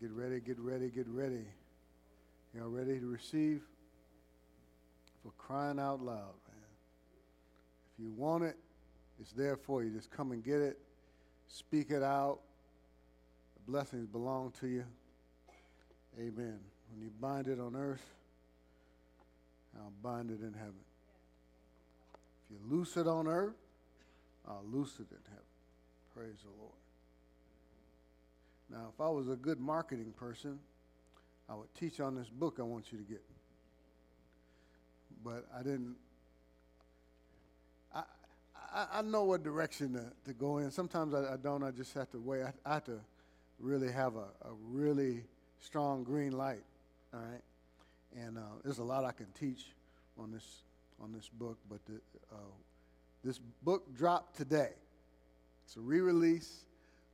Get ready, get ready, get ready. Y'all ready to receive? For crying out loud, man. If you want it, it's there for you. Just come and get it. Speak it out. The blessings belong to you. Amen. When you bind it on earth, I'll bind it in heaven. If you loose it on earth, I'll loose it in heaven. Praise the Lord. Now, if I was a good marketing person, I would teach on this book I want you to get. But I didn't. I, I, I know what direction to, to go in. Sometimes I, I don't. I just have to wait. I, I have to really have a, a really strong green light. All right. And uh, there's a lot I can teach on this on this book, but the, uh, this book dropped today. It's a re-release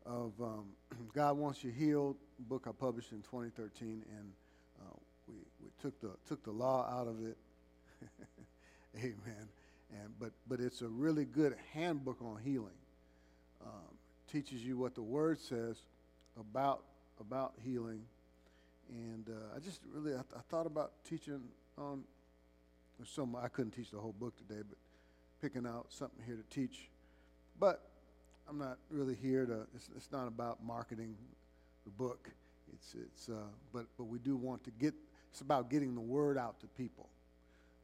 of um, God Wants You Healed, book I published in 2013, and uh, we, we took the took the law out of it. Amen. And but but it's a really good handbook on healing. Um, teaches you what the Word says about about healing, and uh, I just really I, th- I, thought about teaching on some. I couldn't teach the whole book today, but picking out something here to teach. But I'm not really here to. It's, it's not about marketing the book. It's it's. Uh, but but we do want to get. It's about getting the word out to people.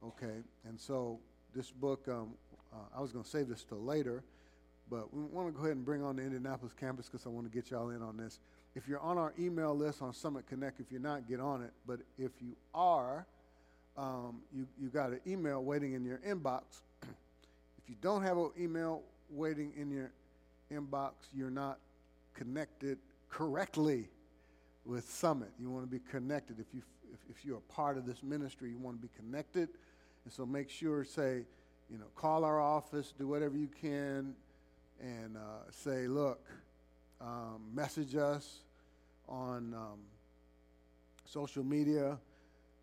Okay, and so this book. Um, uh, I was going to save this till later, but we want to go ahead and bring on the Indianapolis campus because I want to get y'all in on this. If you're on our email list on Summit Connect, if you're not, get on it. But if you are, um, you you got an email waiting in your inbox. if you don't have an email waiting in your inbox, you're not connected correctly with Summit. You want to be connected. If, you, if, if you're a part of this ministry, you want to be connected. And so make sure, say, you know, call our office, do whatever you can, and uh, say, look, um, message us on um, social media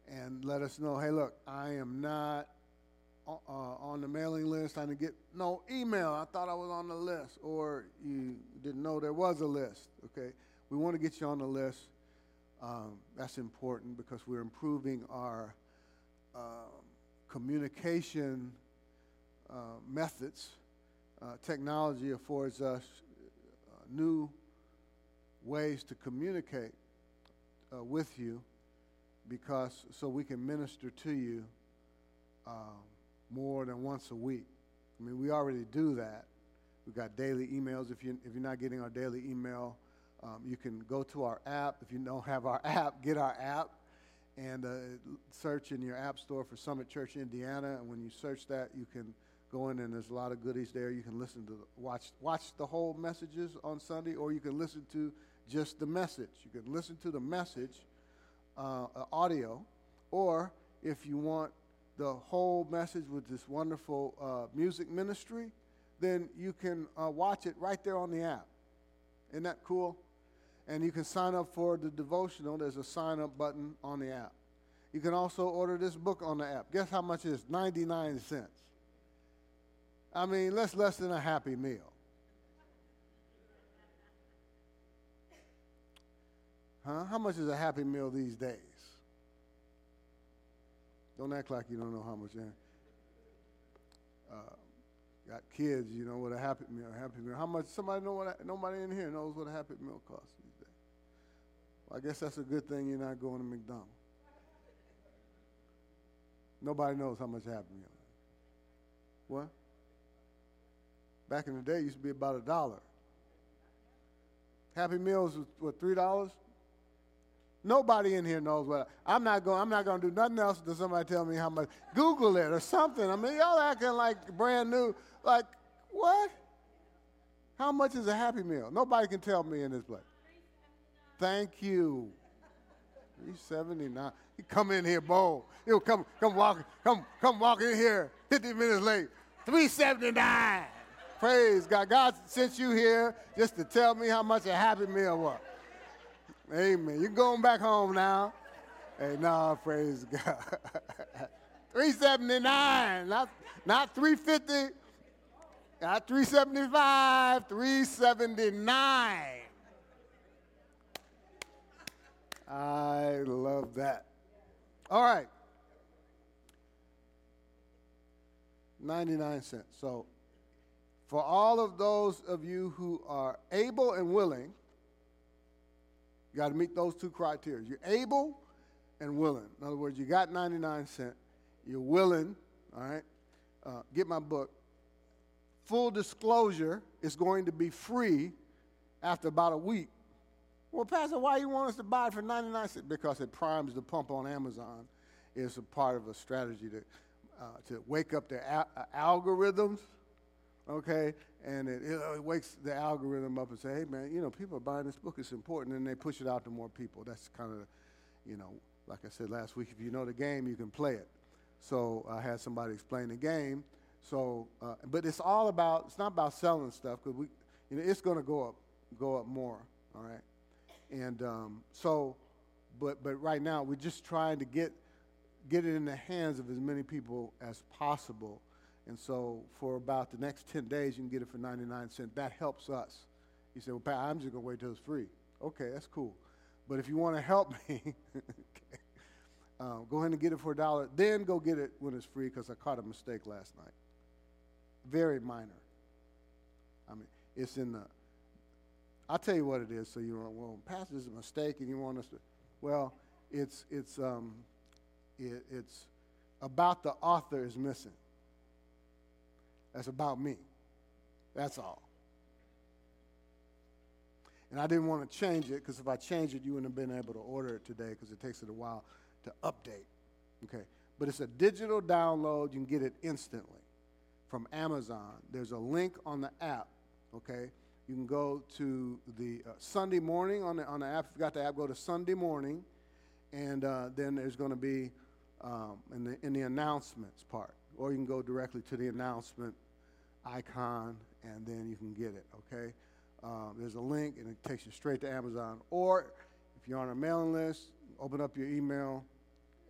and let us know, hey, look, I am not uh, on the mailing list. I didn't get no email. I thought I was on the list, or you didn't know there was a list. Okay, we want to get you on the list. Um, that's important because we're improving our uh, communication uh, methods. Uh, technology affords us uh, new ways to communicate uh, with you because so we can minister to you um, more than once a week. I mean, we already do that. We've got daily emails. If, you, if you're not getting our daily email, um, you can go to our app. If you don't have our app, get our app and uh, search in your app store for Summit Church Indiana. And when you search that, you can go in and there's a lot of goodies there. You can listen to watch watch the whole messages on Sunday, or you can listen to just the message. You can listen to the message uh, audio, or if you want the whole message with this wonderful uh, music ministry, then you can uh, watch it right there on the app. Isn't that cool? And you can sign up for the devotional. There's a sign up button on the app. You can also order this book on the app. Guess how much it is? 99 cents. I mean, that's less than a happy meal. Huh? How much is a happy meal these days? Don't act like you don't know how much. Uh, got kids, you know what a happy meal, happy meal. How much? Somebody know what? nobody in here knows what a happy meal costs these days. Well, I guess that's a good thing you're not going to McDonald's. Nobody knows how much a happy meal. Is. What? Back in the day, it used to be about a dollar. Happy Meals was what three dollars? Nobody in here knows what. I, am not going. I'm not going to do nothing else until somebody tell me how much. Google it or something. I mean, y'all acting like brand new. Like what? How much is a Happy Meal? Nobody can tell me in this place. Thank you. 379. You come in here bold. You come, come walk, come, come walk in here 50 minutes late. 379. Praise God. God sent you here just to tell me how much a Happy Meal was. Amen. You're going back home now. Hey, no, praise God. 379, not, not 350, not 375, 379. I love that. All right. 99 cents. So, for all of those of you who are able and willing, you got to meet those two criteria. You're able and willing. In other words, you got 99 cents, you're willing, all right? Uh, get my book. Full disclosure is going to be free after about a week. Well, Pastor, why you want us to buy it for 99 cents? Because it primes the pump on Amazon. It's a part of a strategy to, uh, to wake up the al- uh, algorithms, okay? And it, it, wakes the algorithm up and say, hey, man, you know, people are buying this book. It's important. And they push it out to more people. That's kind of, you know, like I said last week, if you know the game, you can play it. So I had somebody explain the game. So, uh, but it's all about, it's not about selling stuff because we, you know, it's going to go up, go up more, all right? And um, so, but, but right now we're just trying to get, get it in the hands of as many people as possible. And so for about the next 10 days, you can get it for 99 cents. That helps us. You say, well, Pat, I'm just going to wait till it's free. Okay, that's cool. But if you want to help me, okay, uh, go ahead and get it for a dollar. Then go get it when it's free because I caught a mistake last night. Very minor. I mean, it's in the. I'll tell you what it is. So you want, well, Pastor, is a mistake, and you want us to. Well, it's it's um, it, it's about the author is missing. That's about me. That's all. And I didn't want to change it because if I changed it, you wouldn't have been able to order it today because it takes it a while to update. Okay. But it's a digital download. You can get it instantly from Amazon. There's a link on the app. Okay. You can go to the uh, Sunday morning on the, on the app. If you got the app, go to Sunday morning. And uh, then there's going to be um, in, the, in the announcements part. Or you can go directly to the announcement icon and then you can get it. Okay. Um, there's a link and it takes you straight to Amazon. Or if you're on a mailing list, open up your email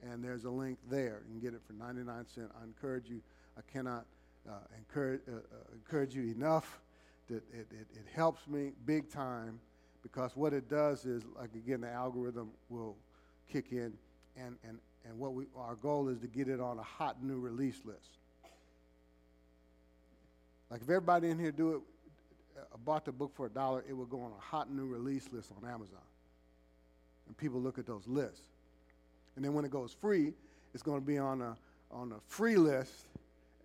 and there's a link there. You can get it for 99 cents. I encourage you. I cannot uh, encourage, uh, uh, encourage you enough. That it, it, it helps me big time because what it does is, like again, the algorithm will kick in, and, and, and what we, our goal is to get it on a hot new release list. Like if everybody in here do it, uh, bought the book for a dollar, it will go on a hot new release list on Amazon. And people look at those lists. And then when it goes free, it's going to be on a, on a free list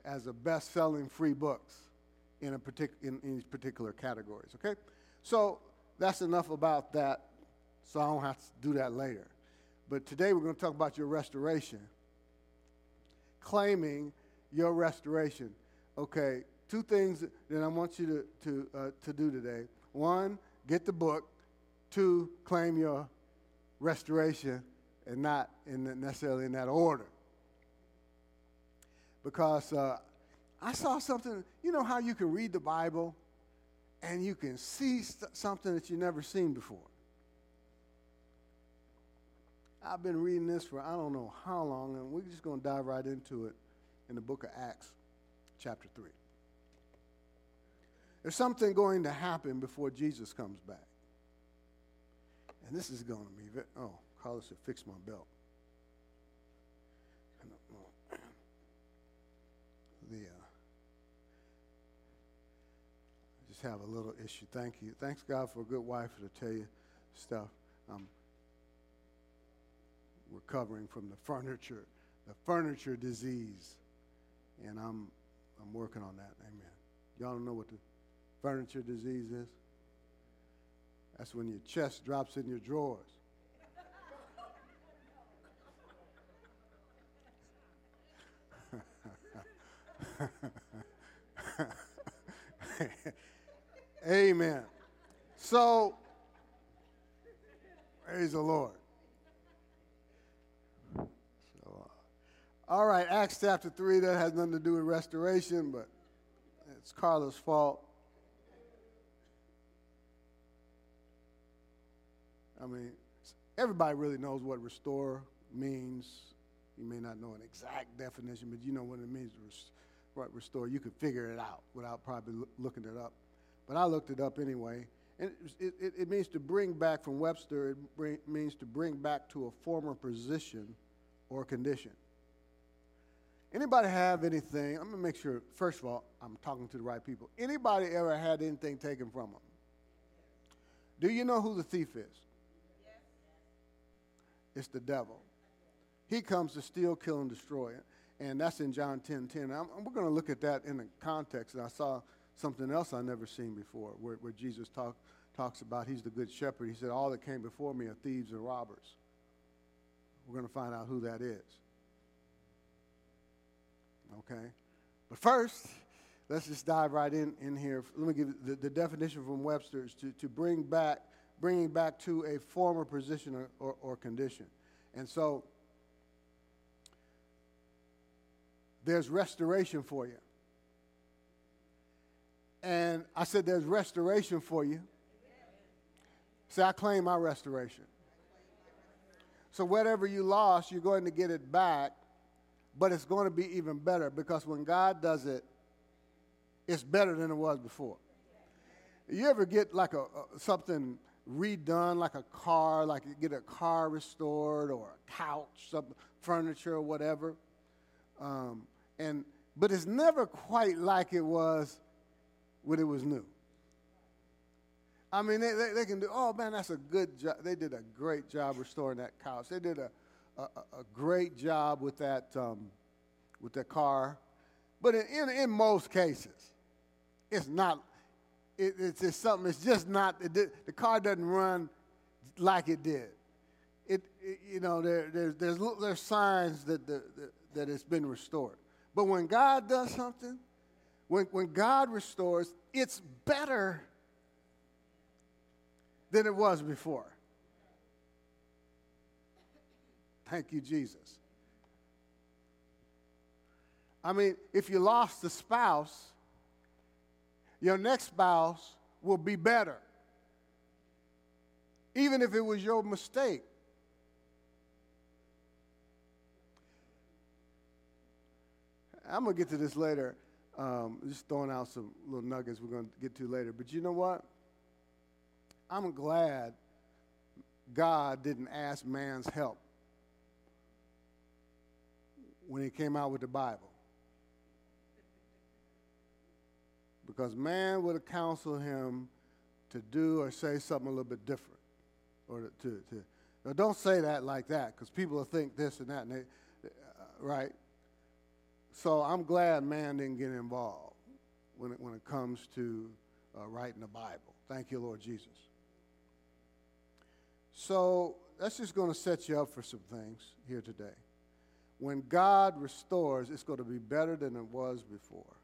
as a best-selling free books in, a partic- in, in these particular categories, okay? So that's enough about that, so I don't have to do that later. But today we're going to talk about your restoration, claiming your restoration. Okay, two things that I want you to, to, uh, to do today. One, get the book. Two, claim your restoration and not in the, necessarily in that order. Because uh, I saw something, you know how you can read the Bible and you can see st- something that you've never seen before. I've been reading this for I don't know how long, and we're just going to dive right into it in the book of Acts, chapter 3. There's something going to happen before Jesus comes back. And this is going to be, very, oh, Carlos fix my belt. The, uh, I just have a little issue. Thank you. Thanks God for a good wife to tell you stuff. I'm recovering from the furniture, the furniture disease, and I'm I'm working on that. Amen. Y'all don't know what the furniture disease is? That's when your chest drops in your drawers. Amen. So, praise the Lord. So, uh, all right, Acts chapter 3, that has nothing to do with restoration, but it's Carla's fault. I mean, everybody really knows what restore means. You may not know an exact definition, but you know what it means to restore. You could figure it out without probably looking it up. But I looked it up anyway. And it, it, it means to bring back from Webster, it bring, means to bring back to a former position or condition. Anybody have anything? I'm gonna make sure. First of all, I'm talking to the right people. Anybody ever had anything taken from them? Do you know who the thief is? It's the devil. He comes to steal, kill, and destroy. And that's in John 10 10. I'm, we're going to look at that in the context. And I saw something else I never seen before where, where Jesus talk, talks about he's the good shepherd. He said, All that came before me are thieves and robbers. We're going to find out who that is. Okay? But first, let's just dive right in, in here. Let me give the, the definition from Webster's to, to bring back, bringing back to a former position or, or, or condition. And so there's restoration for you. And I said, There's restoration for you. Say, I claim my restoration. So, whatever you lost, you're going to get it back, but it's going to be even better because when God does it, it's better than it was before. You ever get like a, a something redone, like a car, like get a car restored or a couch, some furniture or whatever? Um, and but it's never quite like it was when it was new. I mean, they, they, they, can do, oh man, that's a good job. They did a great job restoring that couch. They did a, a, a great job with that, um, with that car. But in, in, in, most cases, it's not, it, it's just something, it's just not, it, the car doesn't run like it did. It, it you know, there, there's, there's, there's signs that, the, the, that it's been restored. But when God does something, when, when God restores, it's better than it was before. Thank you, Jesus. I mean, if you lost a spouse, your next spouse will be better. Even if it was your mistake. I'm going to get to this later. Um, just throwing out some little nuggets we're going to get to later. But you know what? I'm glad God didn't ask man's help when he came out with the Bible. Because man would have counseled him to do or say something a little bit different. Or to, to, don't say that like that because people will think this and that, and they, uh, right? So I'm glad man didn't get involved when it, when it comes to uh, writing the Bible. Thank you, Lord Jesus. So that's just going to set you up for some things here today. When God restores, it's going to be better than it was before.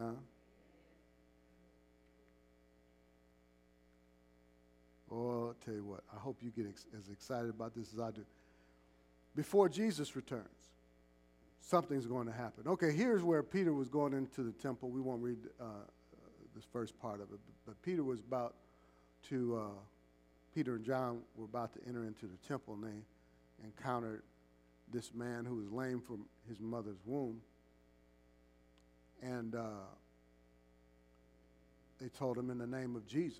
Huh? Oh, I'll tell you what, I hope you get ex- as excited about this as I do. Before Jesus returns, something's going to happen. Okay, here's where Peter was going into the temple. We won't read uh, this first part of it, but Peter was about to, uh, Peter and John were about to enter into the temple, and they encountered this man who was lame from his mother's womb. And uh, they told him in the name of Jesus.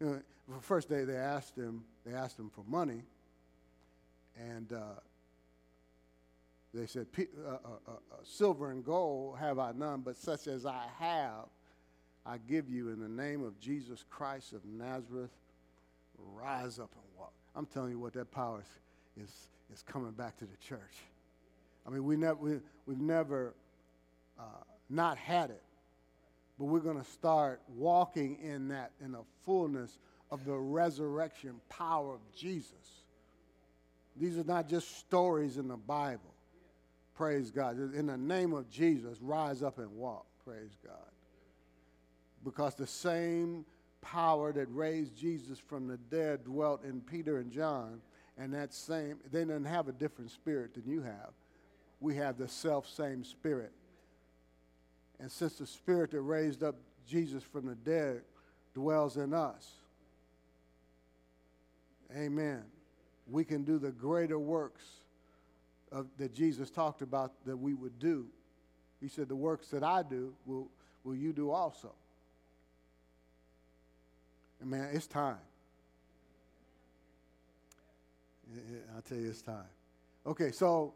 You know, the first day they asked him, they asked him for money, and uh, they said, uh, uh, uh, uh, Silver and gold have I none, but such as I have, I give you in the name of Jesus Christ of Nazareth. Rise up and walk. I'm telling you what, that power is, is, is coming back to the church. I mean, we never, we, we've never uh, not had it, but we're going to start walking in that, in the fullness of the resurrection power of Jesus. These are not just stories in the Bible. Praise God. In the name of Jesus, rise up and walk. Praise God. Because the same power that raised Jesus from the dead dwelt in Peter and John, and that same, they didn't have a different spirit than you have. We have the self same spirit. And since the spirit that raised up Jesus from the dead dwells in us, amen, we can do the greater works of, that Jesus talked about that we would do. He said, The works that I do will, will you do also. And man, it's time. I'll tell you, it's time. Okay, so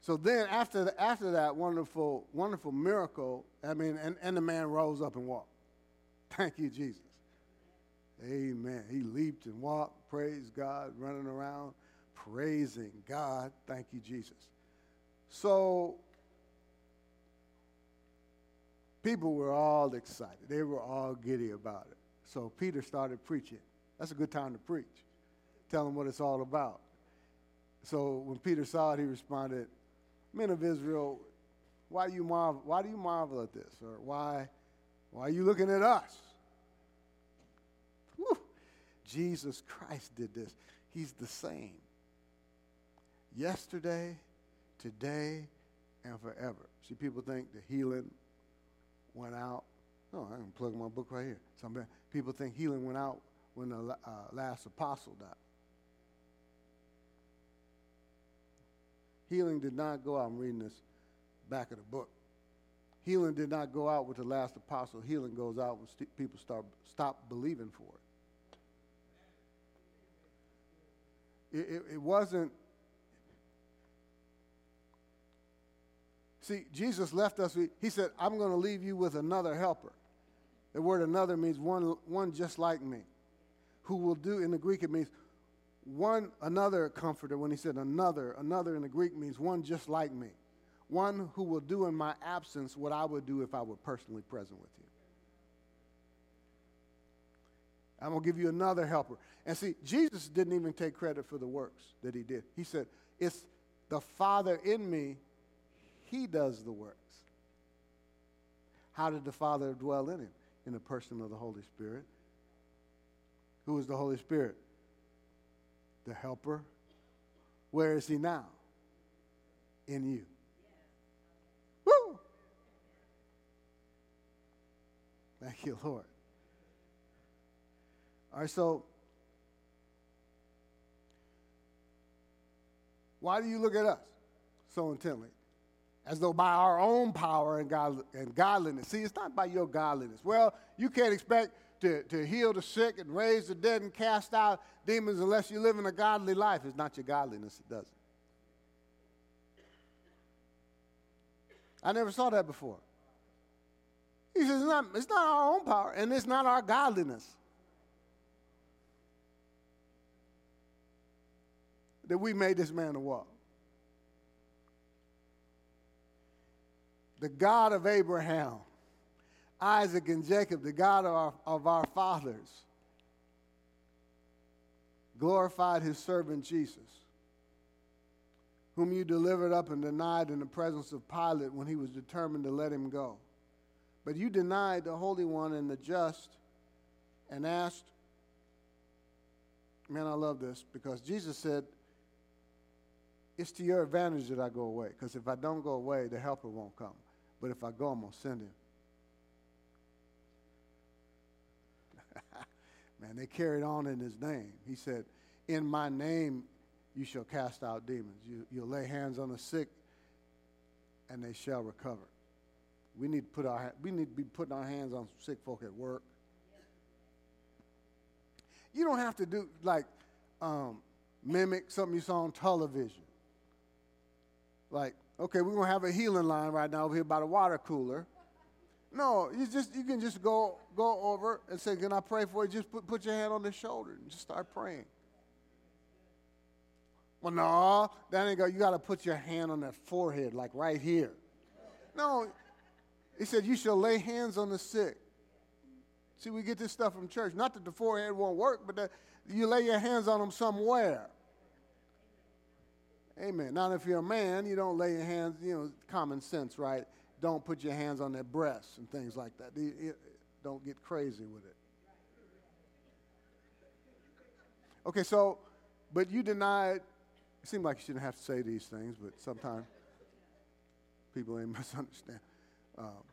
so then after the, after that wonderful wonderful miracle, I mean, and, and the man rose up and walked. Thank you, Jesus. Amen. He leaped and walked, praise God, running around, praising God. Thank you, Jesus. So people were all excited. They were all giddy about it. So Peter started preaching. That's a good time to preach. Tell them what it's all about. So when Peter saw it, he responded, Men of Israel, why do you marvel, why do you marvel at this? Or why, why are you looking at us? Whew. Jesus Christ did this. He's the same. Yesterday, today, and forever. See, people think the healing went out. No, I can plug my book right here. Some people think healing went out when the uh, last apostle died. Healing did not go out. I'm reading this back of the book. Healing did not go out with the last apostle. Healing goes out when st- people start stop believing for it. It, it, it wasn't. See, Jesus left us. He said, "I'm going to leave you with another helper." The word "another" means one, one just like me, who will do. In the Greek, it means one another comforter when he said another. Another in the greek means one just like me. One who will do in my absence what i would do if i were personally present with you i'm going to give you another helper. And see jesus didn't even take credit for the works that he did. He said it's the father in me he does the works. How did the father dwell in him? In the person of the holy spirit. Who is the holy spirit the helper. Where is he now? In you. Woo! Thank you, Lord. All right, so why do you look at us so intently? As though by our own power and, God, and godliness. See, it's not by your godliness. Well, you can't expect to, to heal the sick and raise the dead and cast out demons unless you live in a godly life. It's not your godliness that does it. I never saw that before. He says, it's not, it's not our own power, and it's not our godliness. That we made this man to walk. The God of Abraham, Isaac and Jacob, the God of our, of our fathers, glorified his servant Jesus, whom you delivered up and denied in the presence of Pilate when he was determined to let him go. But you denied the Holy One and the just and asked, man, I love this because Jesus said, it's to your advantage that I go away because if I don't go away, the helper won't come. But if I go, I'm going to send him. Man, they carried on in his name. He said, In my name you shall cast out demons. You, you'll lay hands on the sick and they shall recover. We need to put our we need to be putting our hands on sick folk at work. You don't have to do like um, mimic something you saw on television. Like, okay, we're gonna have a healing line right now over here by the water cooler. No, you just you can just go go over and say, "Can I pray for you?" Just put put your hand on their shoulder and just start praying. Well, no, that ain't go. You got to put your hand on their forehead, like right here. No, he said you shall lay hands on the sick. See, we get this stuff from church. Not that the forehead won't work, but that you lay your hands on them somewhere. Amen. Now, if you're a man, you don't lay your hands. You know, common sense, right? don't put your hands on their breasts and things like that. Don't get crazy with it. Okay, so, but you denied, it seemed like you shouldn't have to say these things, but sometimes people ain't misunderstand. Um,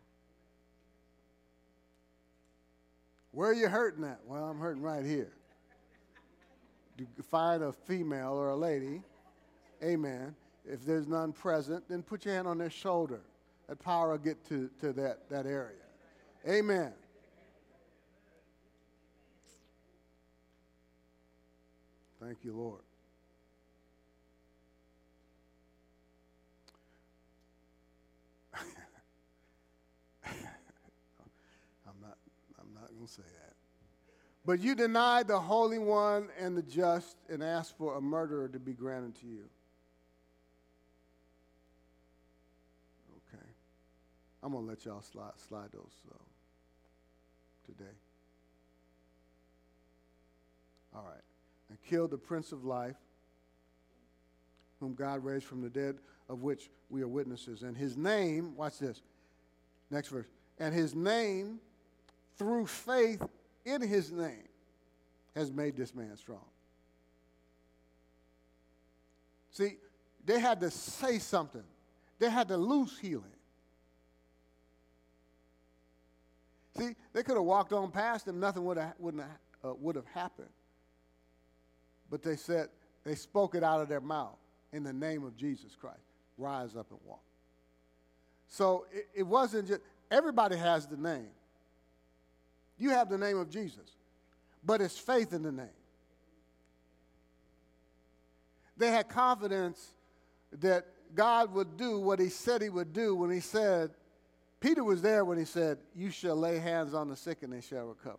where are you hurting at? Well, I'm hurting right here. You find a female or a lady, Amen. If there's none present, then put your hand on their shoulder. That power will get to, to that, that area. Amen. Thank you, Lord. I'm not I'm not going to say that. But you denied the Holy One and the just and asked for a murderer to be granted to you. I'm to let y'all slide, slide those uh, today. All right. And killed the Prince of Life, whom God raised from the dead, of which we are witnesses. And his name, watch this. Next verse. And his name, through faith in his name, has made this man strong. See, they had to say something, they had to lose healing. See, they could have walked on past him, nothing would have, wouldn't have, uh, would have happened. But they said, they spoke it out of their mouth in the name of Jesus Christ. Rise up and walk. So it, it wasn't just, everybody has the name. You have the name of Jesus, but it's faith in the name. They had confidence that God would do what he said he would do when he said, Peter was there when he said, You shall lay hands on the sick and they shall recover.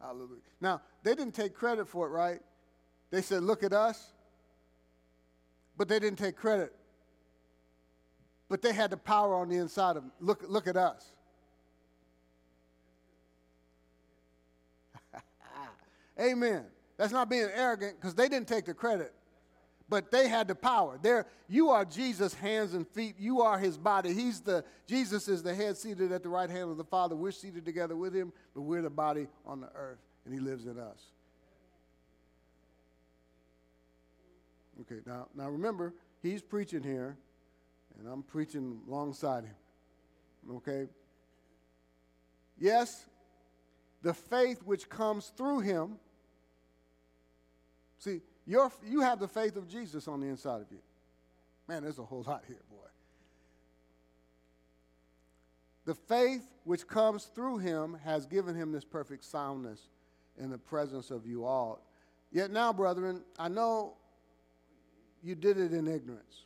Hallelujah. Now, they didn't take credit for it, right? They said, Look at us. But they didn't take credit. But they had the power on the inside of them. Look, look at us. Amen. That's not being arrogant because they didn't take the credit but they had the power. There, you are Jesus' hands and feet. You are his body. He's the Jesus is the head seated at the right hand of the Father. We're seated together with him, but we're the body on the earth, and he lives in us. Okay, now now remember, he's preaching here, and I'm preaching alongside him. Okay? Yes, the faith which comes through him. See, your, you have the faith of Jesus on the inside of you. Man, there's a whole lot here, boy. The faith which comes through him has given him this perfect soundness in the presence of you all. Yet now, brethren, I know you did it in ignorance,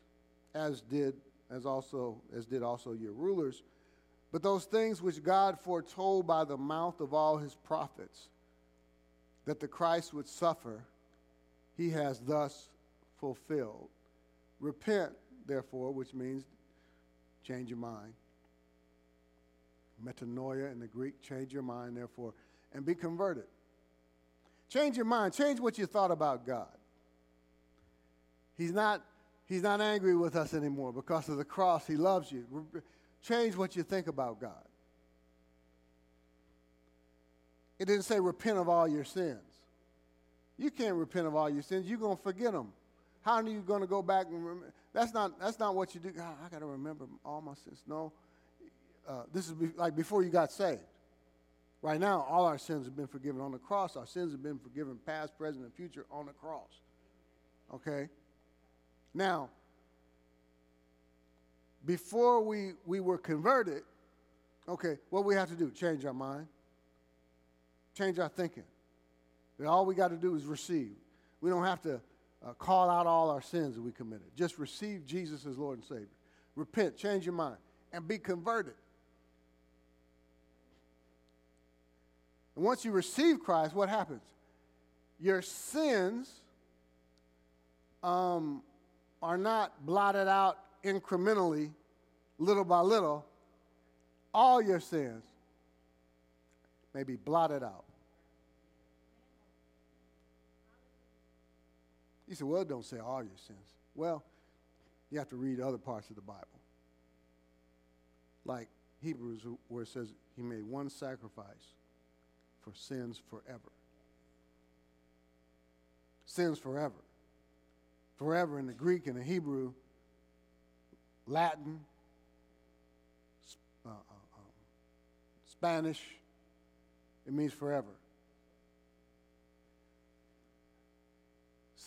as did as also as did also your rulers. But those things which God foretold by the mouth of all his prophets, that the Christ would suffer he has thus fulfilled. Repent, therefore, which means change your mind. Metanoia in the Greek, change your mind, therefore, and be converted. Change your mind. Change what you thought about God. He's not, he's not angry with us anymore because of the cross. He loves you. Change what you think about God. It didn't say repent of all your sins. You can't repent of all your sins. You're going to forget them. How are you going to go back and remember? That's not, that's not what you do. God, I got to remember all my sins. No. Uh, this is be- like before you got saved. Right now, all our sins have been forgiven on the cross. Our sins have been forgiven past, present, and future on the cross. Okay? Now, before we, we were converted, okay, what we have to do? Change our mind, change our thinking. All we got to do is receive. We don't have to uh, call out all our sins that we committed. Just receive Jesus as Lord and Savior. Repent, change your mind, and be converted. And once you receive Christ, what happens? Your sins um, are not blotted out incrementally, little by little. All your sins may be blotted out. You say, well, don't say all your sins. Well, you have to read other parts of the Bible. Like Hebrews, where it says he made one sacrifice for sins forever. Sins forever. Forever in the Greek and the Hebrew, Latin, uh, uh, um, Spanish, it means forever.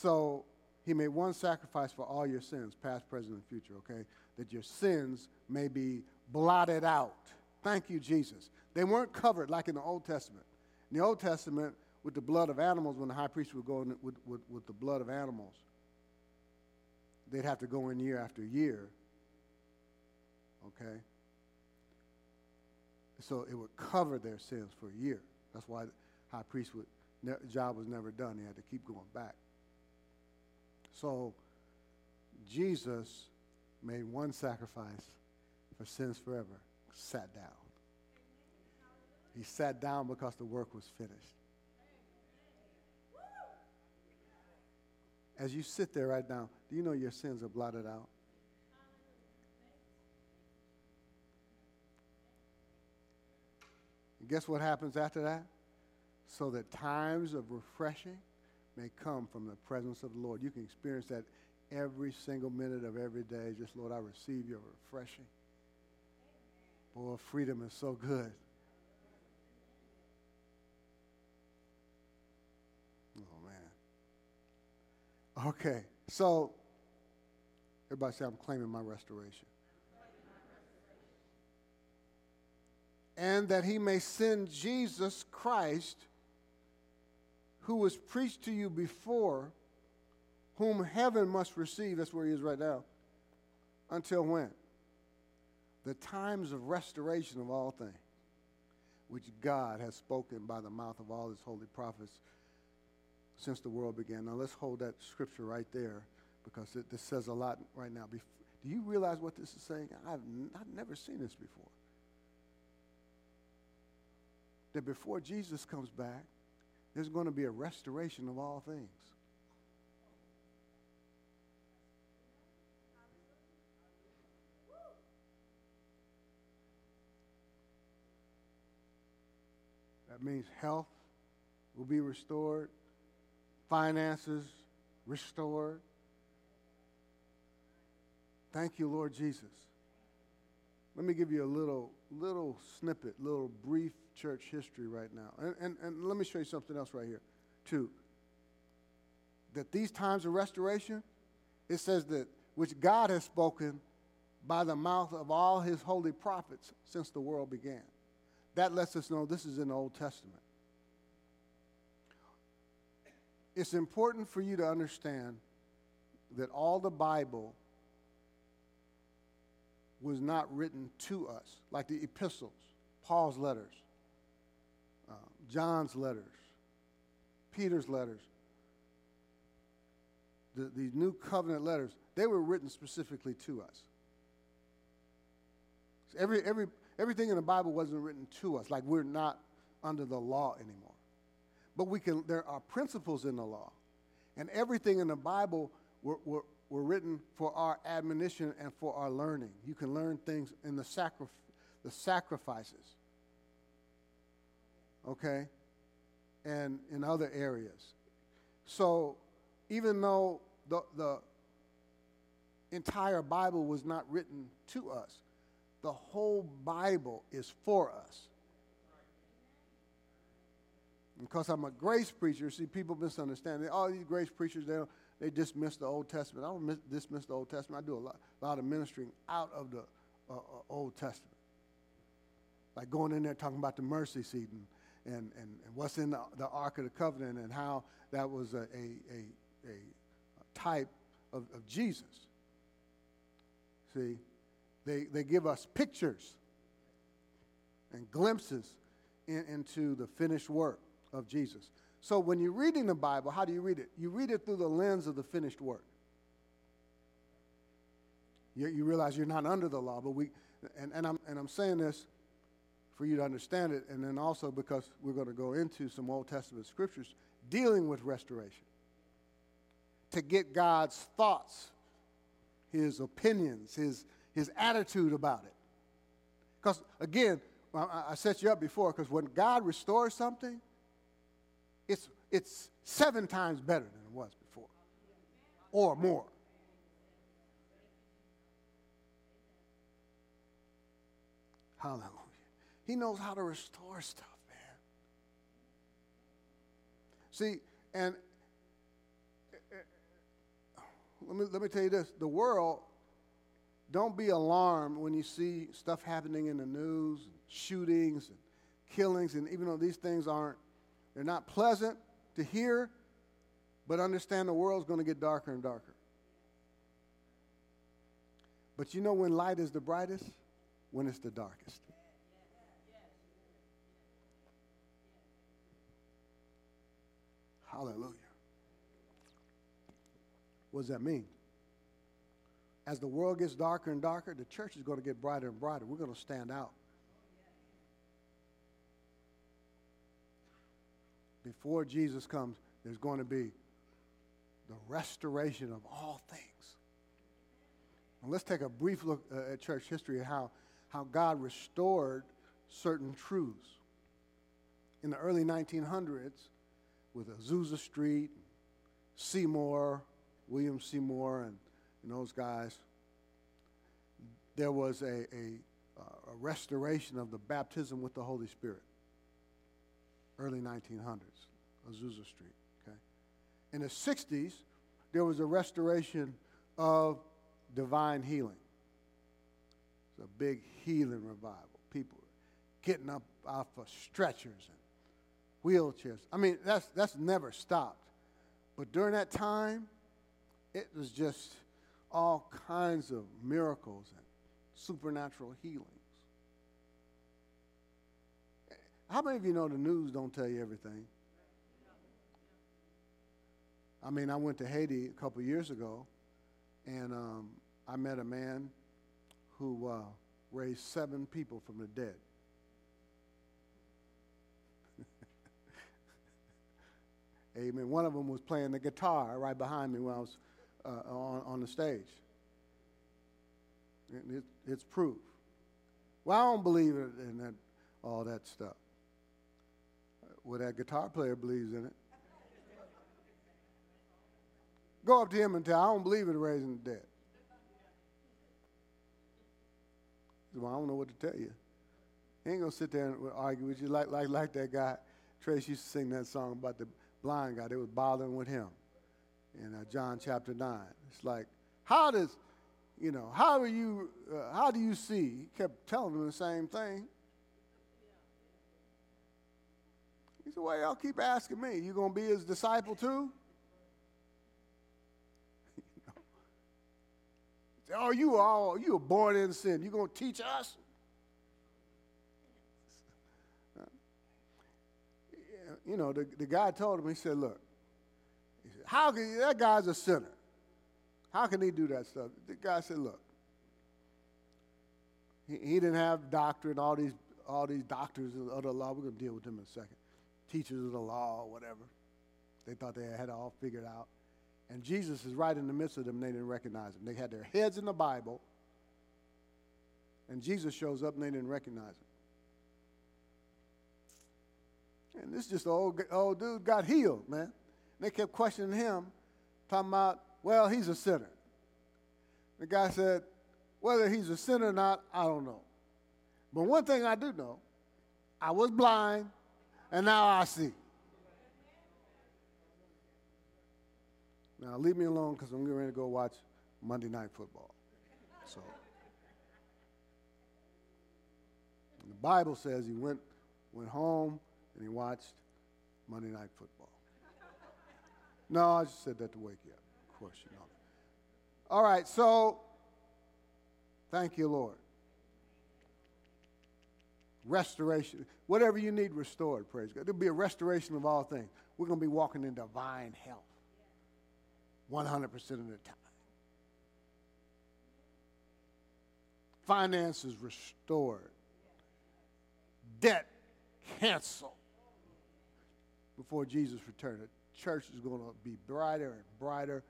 So he made one sacrifice for all your sins, past, present, and future, okay? That your sins may be blotted out. Thank you, Jesus. They weren't covered like in the Old Testament. In the Old Testament, with the blood of animals, when the high priest would go in with, with, with the blood of animals, they'd have to go in year after year. Okay? So it would cover their sins for a year. That's why the high priest would, job was never done. He had to keep going back. So Jesus made one sacrifice for sins forever, sat down. He sat down because the work was finished. As you sit there right now, do you know your sins are blotted out? And guess what happens after that? So that times of refreshing may come from the presence of the Lord. You can experience that every single minute of every day. Just, Lord, I receive your refreshing. Boy, freedom is so good. Oh, man. Okay, so everybody say, I'm claiming my restoration. And that he may send Jesus Christ, who was preached to you before whom heaven must receive. That's where he is right now. Until when? The times of restoration of all things, which God has spoken by the mouth of all his holy prophets since the world began. Now let's hold that scripture right there because it, this says a lot right now. Do you realize what this is saying? I've, n- I've never seen this before. That before Jesus comes back, there's going to be a restoration of all things. That means health will be restored, finances restored. Thank you, Lord Jesus. Let me give you a little, little snippet, little brief church history right now. And, and, and let me show you something else right here, too. That these times of restoration, it says that which God has spoken by the mouth of all his holy prophets since the world began. That lets us know this is in the Old Testament. It's important for you to understand that all the Bible was not written to us, like the epistles, Paul's letters, uh, John's letters, Peter's letters, the, the new covenant letters, they were written specifically to us. So every, every, everything in the Bible wasn't written to us, like we're not under the law anymore. But we can, there are principles in the law. And everything in the Bible were, were, were written for our admonition and for our learning. You can learn things in the, sacri- the sacrifices, okay, and in other areas. So even though the, the entire Bible was not written to us, the whole Bible is for us. Because I'm a grace preacher, see, people misunderstand. All these grace preachers, they, they dismiss the Old Testament. I don't miss, dismiss the Old Testament. I do a lot, a lot of ministering out of the uh, uh, Old Testament. Like going in there talking about the mercy seat and, and, and, and what's in the, the Ark of the Covenant and how that was a, a, a, a type of, of Jesus. See, they, they give us pictures and glimpses in, into the finished work of Jesus. So when you're reading the Bible, how do you read it? You read it through the lens of the finished work. You, you realize you're not under the law, but we, and, and, I'm, and I'm saying this for you to understand it, and then also because we're going to go into some Old Testament scriptures dealing with restoration to get God's thoughts, his opinions, his, his attitude about it. Because, again, I, I set you up before, because when God restores something, it's, it's seven times better than it was before, or more. Hallelujah. He knows how to restore stuff, man. See, and let me, let me tell you this the world, don't be alarmed when you see stuff happening in the news, shootings and killings, and even though these things aren't They're not pleasant to hear, but understand the world's going to get darker and darker. But you know when light is the brightest? When it's the darkest. Hallelujah. What does that mean? As the world gets darker and darker, the church is going to get brighter and brighter. We're going to stand out. Before Jesus comes, there's going to be the restoration of all things. And let's take a brief look uh, at church history and how, how God restored certain truths. In the early 1900s, with Azusa Street, Seymour, William Seymour, and, and those guys, there was a, a, uh, a restoration of the baptism with the Holy Spirit. Early 1900s, Azusa Street. Okay, in the 60s, there was a restoration of divine healing. It's a big healing revival. People getting up off of stretchers and wheelchairs. I mean, that's, that's never stopped. But during that time, it was just all kinds of miracles and supernatural healings. How many of you know the news don't tell you everything? I mean, I went to Haiti a couple years ago, and um, I met a man who uh, raised seven people from the dead. Amen. One of them was playing the guitar right behind me when I was uh, on, on the stage. It, it's proof. Well, I don't believe in that, all that stuff. Well, that guitar player believes in it. Go up to him and tell, him, I don't believe in raising the dead. Well, I don't know what to tell you. He ain't gonna sit there and argue with you like like like that guy. Trace used to sing that song about the blind guy. They was bothering with him in uh, John chapter nine. It's like, how does, you know, how are you? Uh, how do you see? He kept telling them the same thing. He said, "Well, y'all keep asking me. You gonna be his disciple too?" Oh, you all you were born in sin. You gonna teach us? You know, the, the guy told him, he said, look, he said, how can that guy's a sinner? How can he do that stuff? The guy said, look, he, he didn't have doctrine, all these all these doctors of the law. We're gonna deal with them in a second. Teachers of the law, or whatever. They thought they had it all figured out. And Jesus is right in the midst of them, and they didn't recognize him. They had their heads in the Bible, and Jesus shows up and they didn't recognize him. And this just old old dude got healed, man. They kept questioning him, talking about, well, he's a sinner. The guy said, whether he's a sinner or not, I don't know. But one thing I do know, I was blind, and now I see. Now, leave me alone because I'm getting ready to go watch Monday Night Football. So, the Bible says he went, went home and he watched Monday Night Football. No, I just said that to wake you up. Of course, you know. All right, so thank you, Lord. Restoration. Whatever you need restored, praise God. There'll be a restoration of all things. We're going to be walking in divine health. 100% of the time. Finances restored, debt canceled before Jesus returned. The church is going to be brighter and brighter.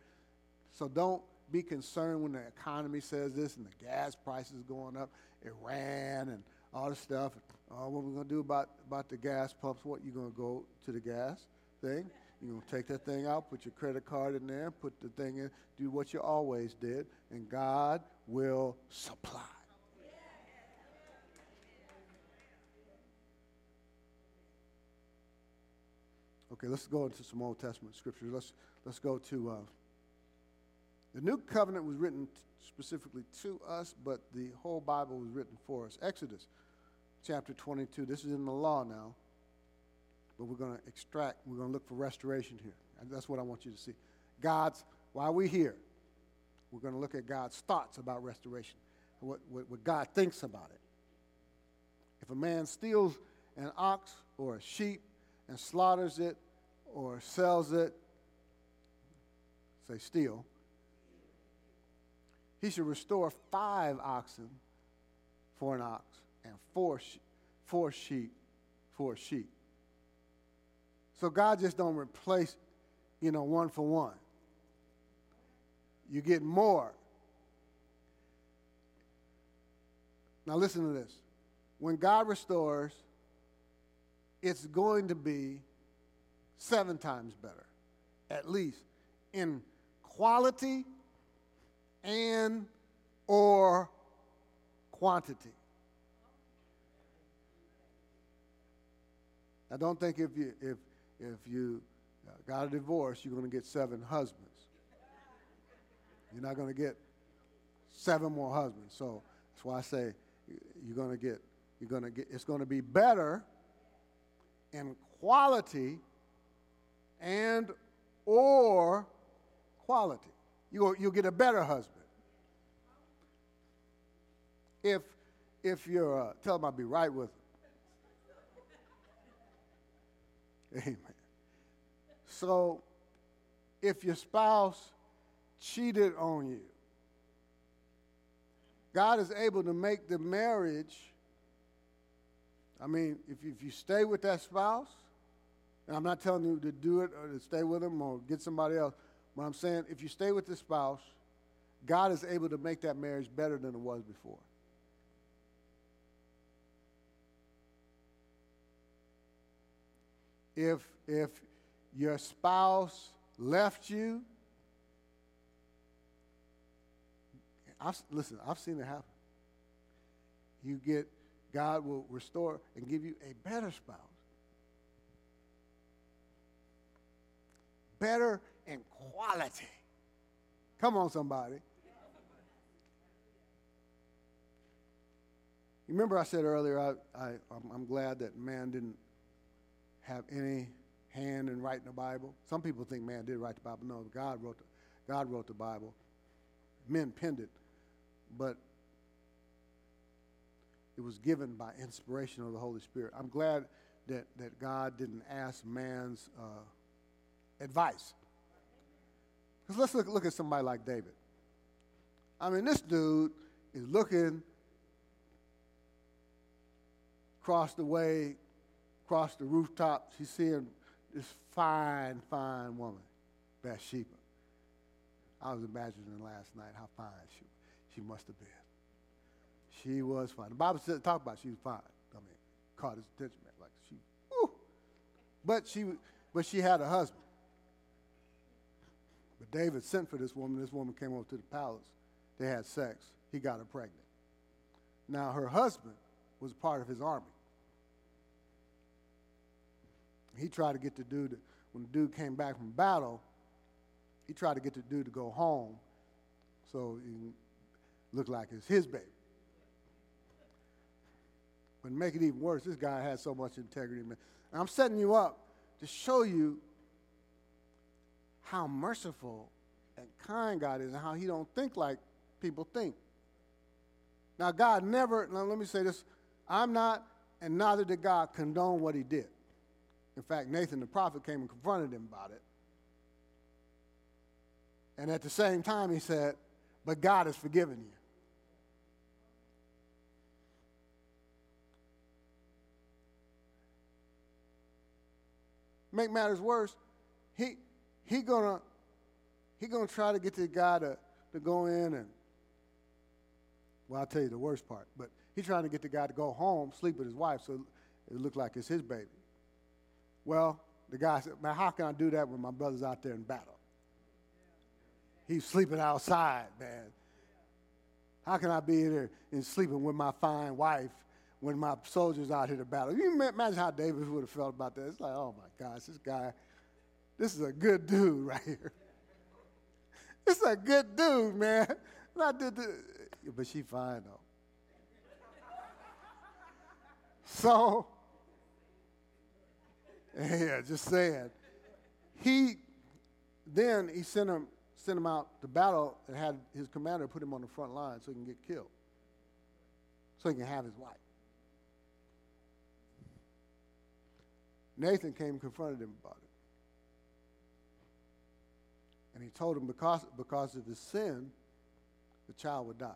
So don't be concerned when the economy says this and the gas prices going up, Iran and all the stuff. Oh, what we're going to do about, about the gas pumps? What you going to go to the gas thing? You're going to take that thing out, put your credit card in there, put the thing in, do what you always did, and God will supply. Okay, let's go into some Old Testament scriptures. Let's, let's go to uh, the New Covenant was written specifically to us, but the whole Bible was written for us. Exodus chapter 22. This is in the law now. but we're going to extract, we're going to look for restoration here. That's what I want you to see. God's, while we're here, we're going to look at God's thoughts about restoration, what, what, what God thinks about it. If a man steals an ox or a sheep and slaughters it or sells it, say steal, he should restore five oxen for an ox and four, four sheep for a sheep. So God just don't replace, you know, one for one. You get more. Now listen to this. When God restores, it's going to be seven times better, at least in quality and or quantity. I don't think if you if if you got a divorce, you're going to get seven husbands. You're not going to get seven more husbands. So that's why I say you're going to get you're going to get it's going to be better in quality and or quality. You'll, you'll get a better husband. If if you're uh, tell them I'll be right with them. Amen. So if your spouse cheated on you, God is able to make the marriage. I mean, if, if you stay with that spouse, and I'm not telling you to do it or to stay with them or get somebody else, but I'm saying if you stay with the spouse, God is able to make that marriage better than it was before. If, if your spouse left you, I've, listen, I've seen it happen. You get, God will restore and give you a better spouse. Better in quality. Come on, somebody. Remember, I said earlier, I, I, I'm glad that man didn't have any hand in writing the Bible. Some people think man did write the Bible. No, God wrote the, God wrote the Bible. Men penned it but it was given by inspiration of the Holy Spirit. I'm glad that, that God didn't ask man's uh, advice. Because let's look, look at somebody like David. I mean, this dude is looking across the way, across the rooftops. He's seeing this fine, fine woman, Bathsheba. I was imagining last night how fine she she must have been. She was fine. The Bible says talk about she was fine. I mean, caught his attention, man. Like she, but she, but she had a husband. But David sent for this woman. This woman came over to the palace. They had sex. He got her pregnant. Now her husband was part of his army. He tried to get the dude. When the dude came back from battle, he tried to get the dude to go home so he looked like it's his baby. But to make it even worse, this guy has so much integrity. Man. And I'm setting you up to show you how merciful and kind God is and how he don't think like people think. Now, God never, now let me say this, I'm not, and neither did God condone what he did. In fact, Nathan the prophet came and confronted him about it. And at the same time, he said, But God has forgiven you. make matters worse, he he gonna he gonna try to get the guy to, to go in and well, I'll tell you the worst part, but he's trying to get the guy to go home, sleep with his wife, so it look like it's his baby. Well, the guy said, Man, how can I do that when my brother's out there in battle? He's sleeping outside, man. How can I be there and sleeping with my fine wife when my soldiers out here to battle. You imagine how David would have felt about that. It's like, oh my gosh, this guy, this is a good dude right here. This is a good dude, man. Not did the, but she fine though. So yeah, just saying. He then he sent him sent him out to battle and had his commander put him on the front line so he can get killed. So he can have his wife. Nathan came and confronted him about it. And he told him because, because of his sin, the child would die.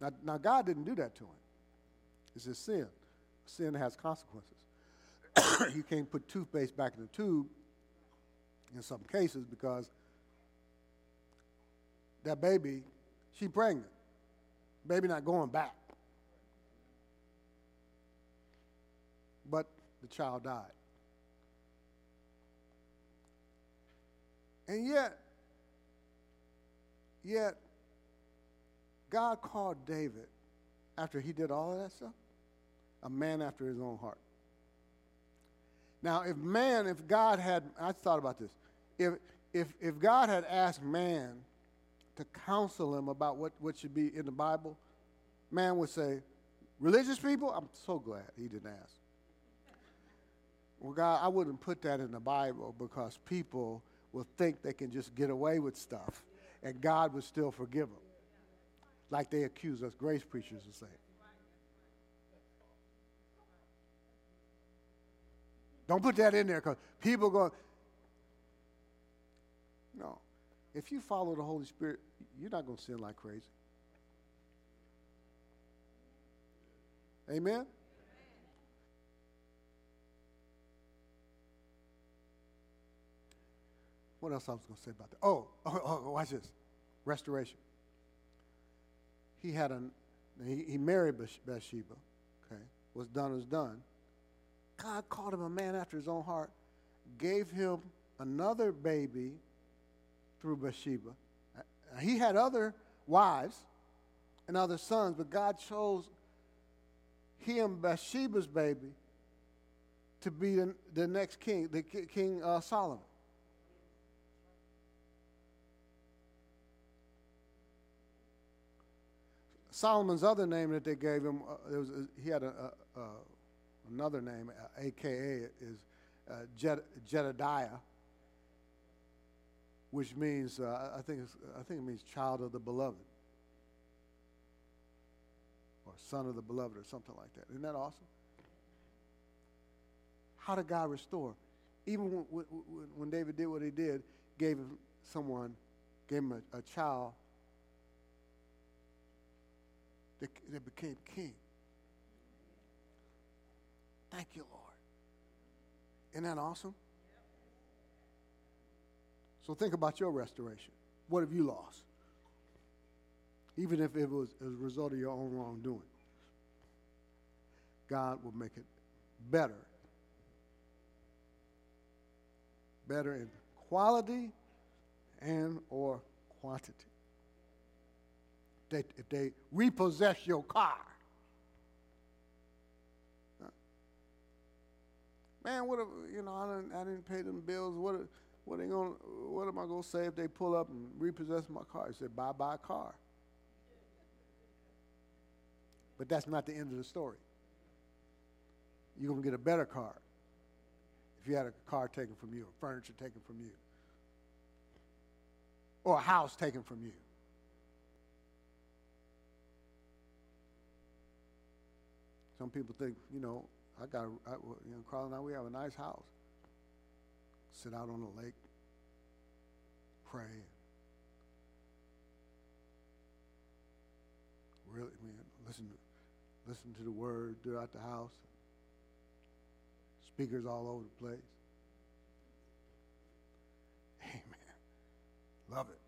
Now, now, God didn't do that to him. It's his sin. Sin has consequences. you can't put toothpaste back in the tube in some cases because that baby, she pregnant. Baby not going back. But the child died. And yet, yet, God called David, after he did all of that stuff, a man after his own heart. Now, if man, if God had, I thought about this, if, if, if God had asked man to counsel him about what, what should be in the Bible, man would say, Religious people, I'm so glad he didn't ask. Well, God, I wouldn't put that in the Bible because people will think they can just get away with stuff and God would still forgive them, like they accuse us grace preachers of saying. Don't put that in there because people go. No. If you follow the Holy Spirit, you're not going to sin like crazy. Amen? What else I was going to say about that? Oh, oh, oh, oh, watch this. Restoration. He had a, he, he married Bathsheba, okay? What's done is done. God called him a man after his own heart, gave him another baby through Bathsheba. He had other wives and other sons, but God chose him, Bathsheba's baby, to be the, the next king, the King uh, Solomon. Solomon's other name that they gave him, uh, was, uh, he had a, a, a another name, uh, AKA, is uh, Jed- Jedediah, which means uh, I think I think it means child of the beloved, or son of the beloved, or something like that. Isn't that awesome? How did God restore? Even when, when, when David did what he did, gave him someone, gave him a, a child that, that became king. Thank you, Lord. Isn't that awesome? So think about your restoration. What have you lost? Even if it was as a result of your own wrongdoing. God will make it better. Better in quality and or quantity. They, if they repossess your car, man, what, if, you know, I didn't, I didn't pay them bills. What, what, they gonna, what am I going to say if they pull up and repossess my car? He said, buy, buy a car. But that's not the end of the story. You're going to get a better car if you had a car taken from you, or furniture taken from you, or a house taken from you. Some people think, you know, I got, I, you know, Carl and I, we have a nice house. Sit out on the lake, pray. Really, man, listen to, listen to the word throughout the house. Speakers all over the place. Amen. Love it.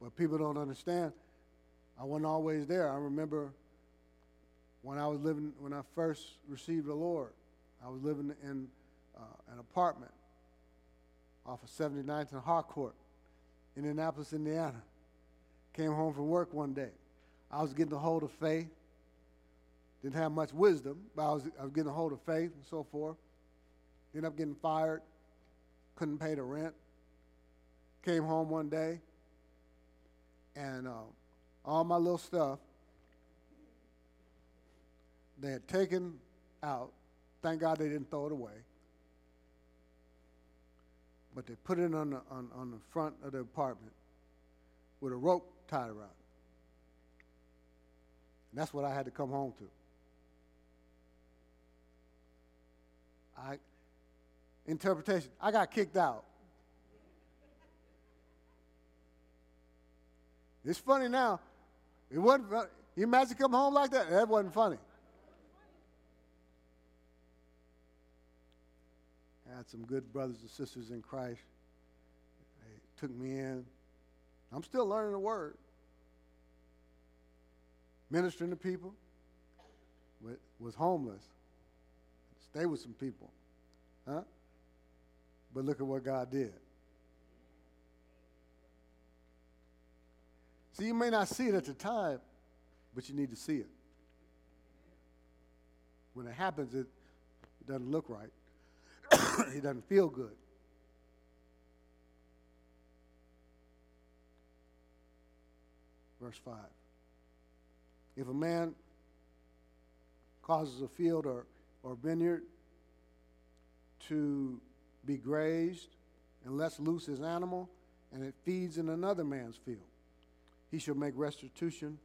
But people don't understand. I wasn't always there. I remember when I was living, when I first received the Lord, I was living in uh, an apartment off of 79th and Harcourt, in Indianapolis, Indiana. Came home from work one day. I was getting a hold of faith. Didn't have much wisdom, but I was, I was getting a hold of faith and so forth. Ended up getting fired. Couldn't pay the rent. Came home one day, and uh, all my little stuff they had taken out. Thank God they didn't throw it away. But they put it on the, on, on the front of the apartment with a rope tied around it. And that's what I had to come home to. I interpretation. I got kicked out. It's funny now. It wasn't. You imagine come home like that? That wasn't funny. I had some good brothers and sisters in Christ. They took me in. I'm still learning the word. Ministering to people. Was homeless. Stay with some people. Huh? But look at what God did. See, you may not see it at the time, but you need to see it. When it happens, it, it doesn't look right, it doesn't feel good. Verse 5. If a man causes a field or, or vineyard to be grazed and lets loose his animal, and it feeds in another man's field, he shall make restitution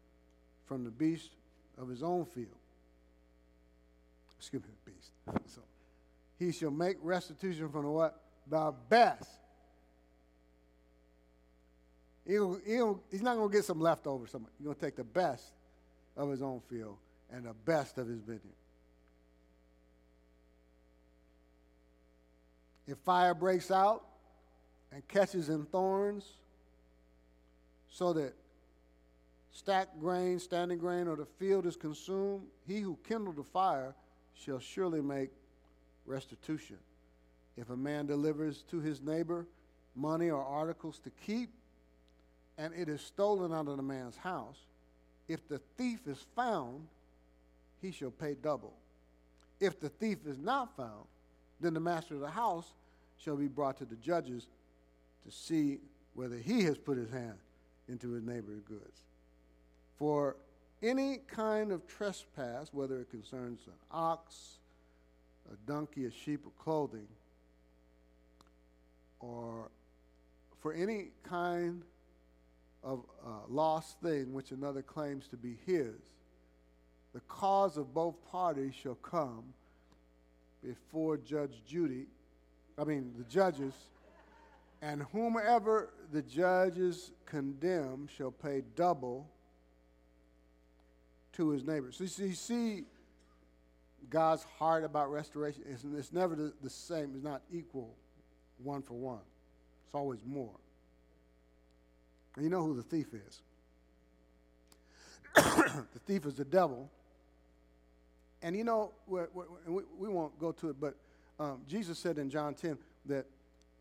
from the beast of his own field. Excuse me, beast. So he shall make restitution from the what? The best. He'll, he'll, he's not going to get some leftover. Some, he's going to take the best of his own field and the best of his vineyard. If fire breaks out and catches in thorns, so that stacked grain, standing grain, or the field is consumed, he who kindled the fire shall surely make restitution. If a man delivers to his neighbor money or articles to keep, and it is stolen out of the man's house, if the thief is found, he shall pay double. If the thief is not found, then the master of the house shall be brought to the judges to see whether he has put his hand into his neighbor's goods. For any kind of trespass, whether it concerns an ox, a donkey, a sheep, or clothing, or for any kind of uh, lost thing which another claims to be his, the cause of both parties shall come before Judge Judy, I mean the judges, and whomever the judges condemn shall pay double to his neighbor. So you see God's heart about restoration. It's, it's never the, the same, it's not equal one for one. It's always more. And you know who the thief is. the thief is the devil. And you know, we're, we're, we, won't go to it, but um, Jesus said in John 10 that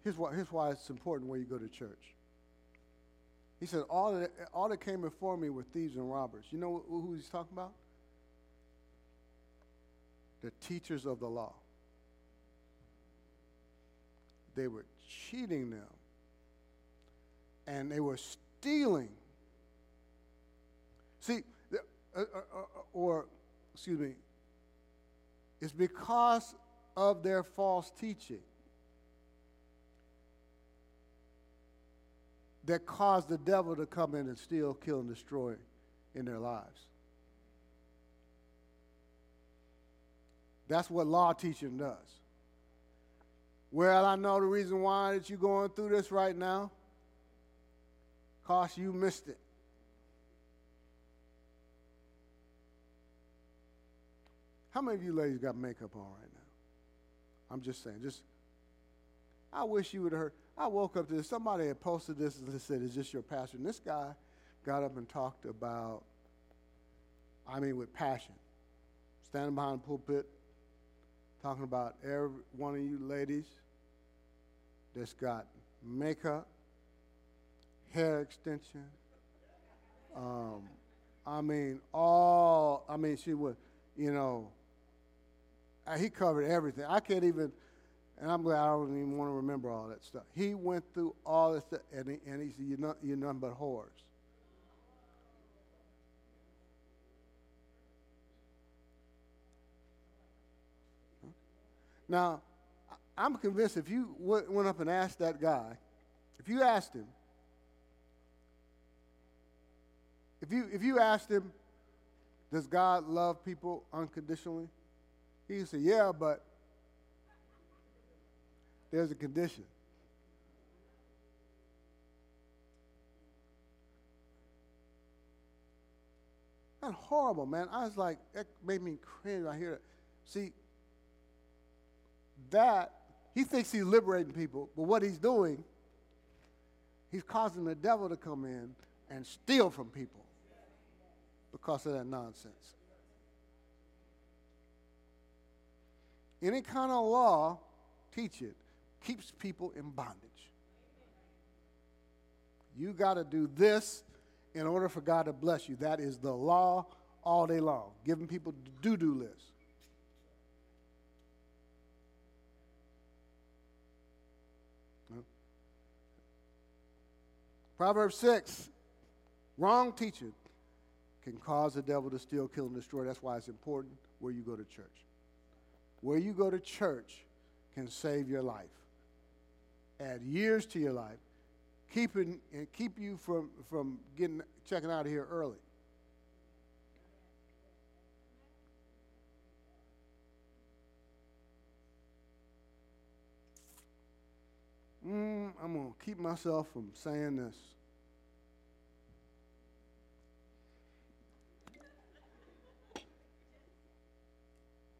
here's why, here's why it's important where you go to church. He said, all that, all that came before me were thieves and robbers. You know who he's talking about? The teachers of the law. They were cheating them, and they were stealing. See, uh, uh, uh, or, excuse me, it's because of their false teaching that caused the devil to come in and steal, kill, and destroy in their lives. That's what law teaching does. Well, I know the reason why that you're going through this right now. Cause you missed it. How many of you ladies got makeup on right now? I'm just saying, just I wish you would have heard. I woke up to this. Somebody had posted this and said, Is this your pastor? And this guy got up and talked about, I mean, with passion, standing behind the pulpit, talking about every one of you ladies that's got makeup, hair extension. Um, I mean, all, I mean, she would, you know, he covered everything. I can't even and I'm glad I don't even want to remember all that stuff. He went through all this stuff, and he, and he said, you're, not, you're nothing but whores. Now, I'm convinced if you went up and asked that guy, if you asked him, if you, if you asked him, does God love people unconditionally? He would say, yeah, but there's a condition. That's horrible, man. I was like, that made me cringe. I hear it. See, that, he thinks he's liberating people, but what he's doing, he's causing the devil to come in and steal from people because of that nonsense. Any kind of law, teach it, keeps people in bondage. You got to do this in order for God to bless you. That is the law all day long, giving people do do lists. Proverbs 6 wrong teaching can cause the devil to steal, kill, and destroy. That's why it's important where you go to church. Where you go to church can save your life, add years to your life, keeping and keep you from, from getting checking out of here early. Mm, I'm going to keep myself from saying this.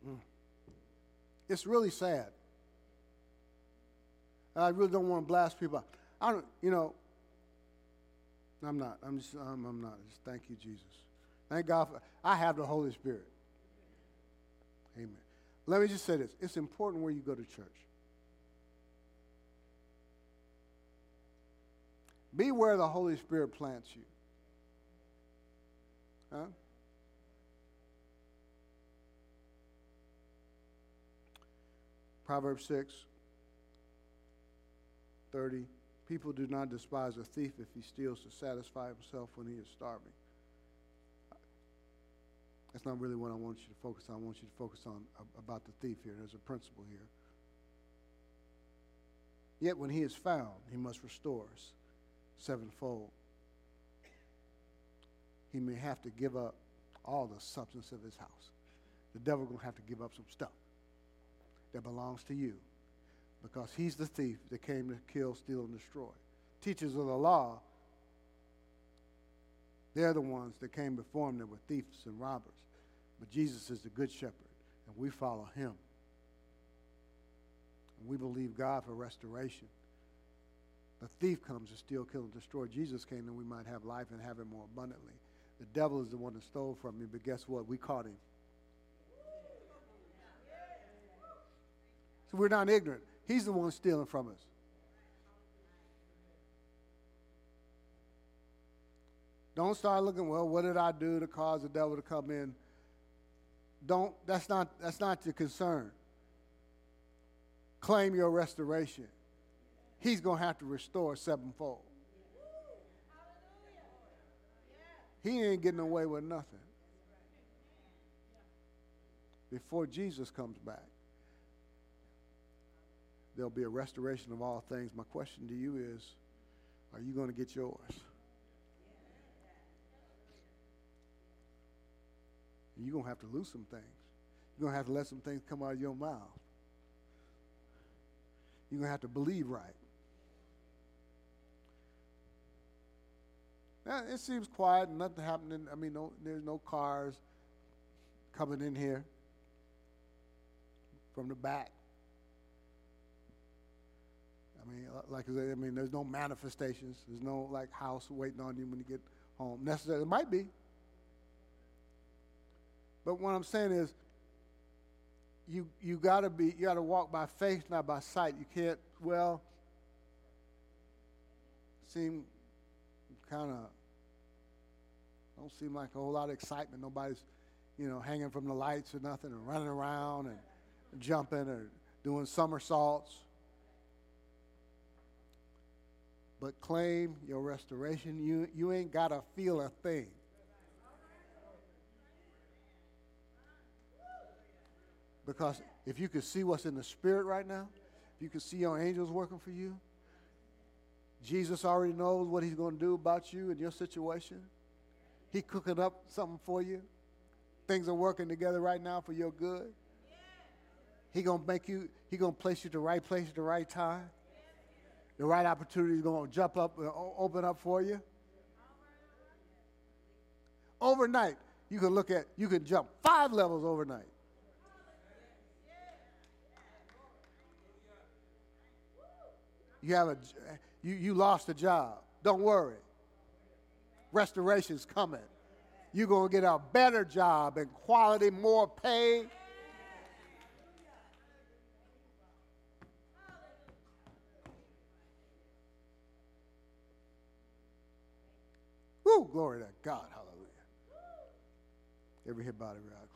Mm. It's really sad. I really don't want to blast people out. I don't, you know, I'm not. I'm just, I'm, I'm not. Just thank you, Jesus. Thank God for, I have the Holy Spirit. Amen. Let me just say this it's important where you go to church. Be where the Holy Spirit plants you. Huh? Proverbs 6, 30. People do not despise a thief if he steals to satisfy himself when he is starving. That's not really what I want you to focus on. I want you to focus on about the thief here. There's a principle here. Yet when he is found, he must restore sevenfold. He may have to give up all the substance of his house. The devil going to have to give up some stuff that belongs to you because he's the thief that came to kill, steal, and destroy. Teachers of the law, they're the ones that came before him that were thieves and robbers. But Jesus is the good shepherd, and we follow him. And we believe God for restoration. The thief comes to steal, kill, and destroy. Jesus came that we might have life and have it more abundantly. The devil is the one that stole from me, but guess what? We caught him. So we're not ignorant. He's the one stealing from us. Don't start looking, well, what did I do to cause the devil to come in? Don't, that's not, that's not your concern. Claim your restoration. He's going to have to restore sevenfold. He ain't getting away with nothing before Jesus comes back there'll be a restoration of all things. My question to you is are you going to get yours? You're going to have to lose some things. You're going to have to let some things come out of your mouth. You're going to have to believe right. Now, it seems quiet nothing happening. I mean, no, there's no cars coming in here from the back. I mean, like I said, I mean, there's no manifestations. There's no like house waiting on you when you get home. Necessarily, it might be. But what I'm saying is, you you gotta be you gotta walk by faith, not by sight. You can't. Well, seem kind of don't seem like a whole lot of excitement. Nobody's, you know, hanging from the lights or nothing, and running around and jumping or doing somersaults. but claim your restoration. You, you ain't got to feel a thing. Because if you could see what's in the spirit right now, if you could see your angels working for you, Jesus already knows what he's going to do about you and your situation. He cooking up something for you. Things are working together right now for your good. He gonna make you. He gonna place you the right place at the right time. The right opportunity is gonna jump up, uh, and open up for you. Overnight, you can look at. You can jump five levels overnight. You have a. You you lost a job. Don't worry. Restoration's coming. You're going to get a better job and quality, more pay. Woo, glory to God. Hallelujah. Every head body, closed.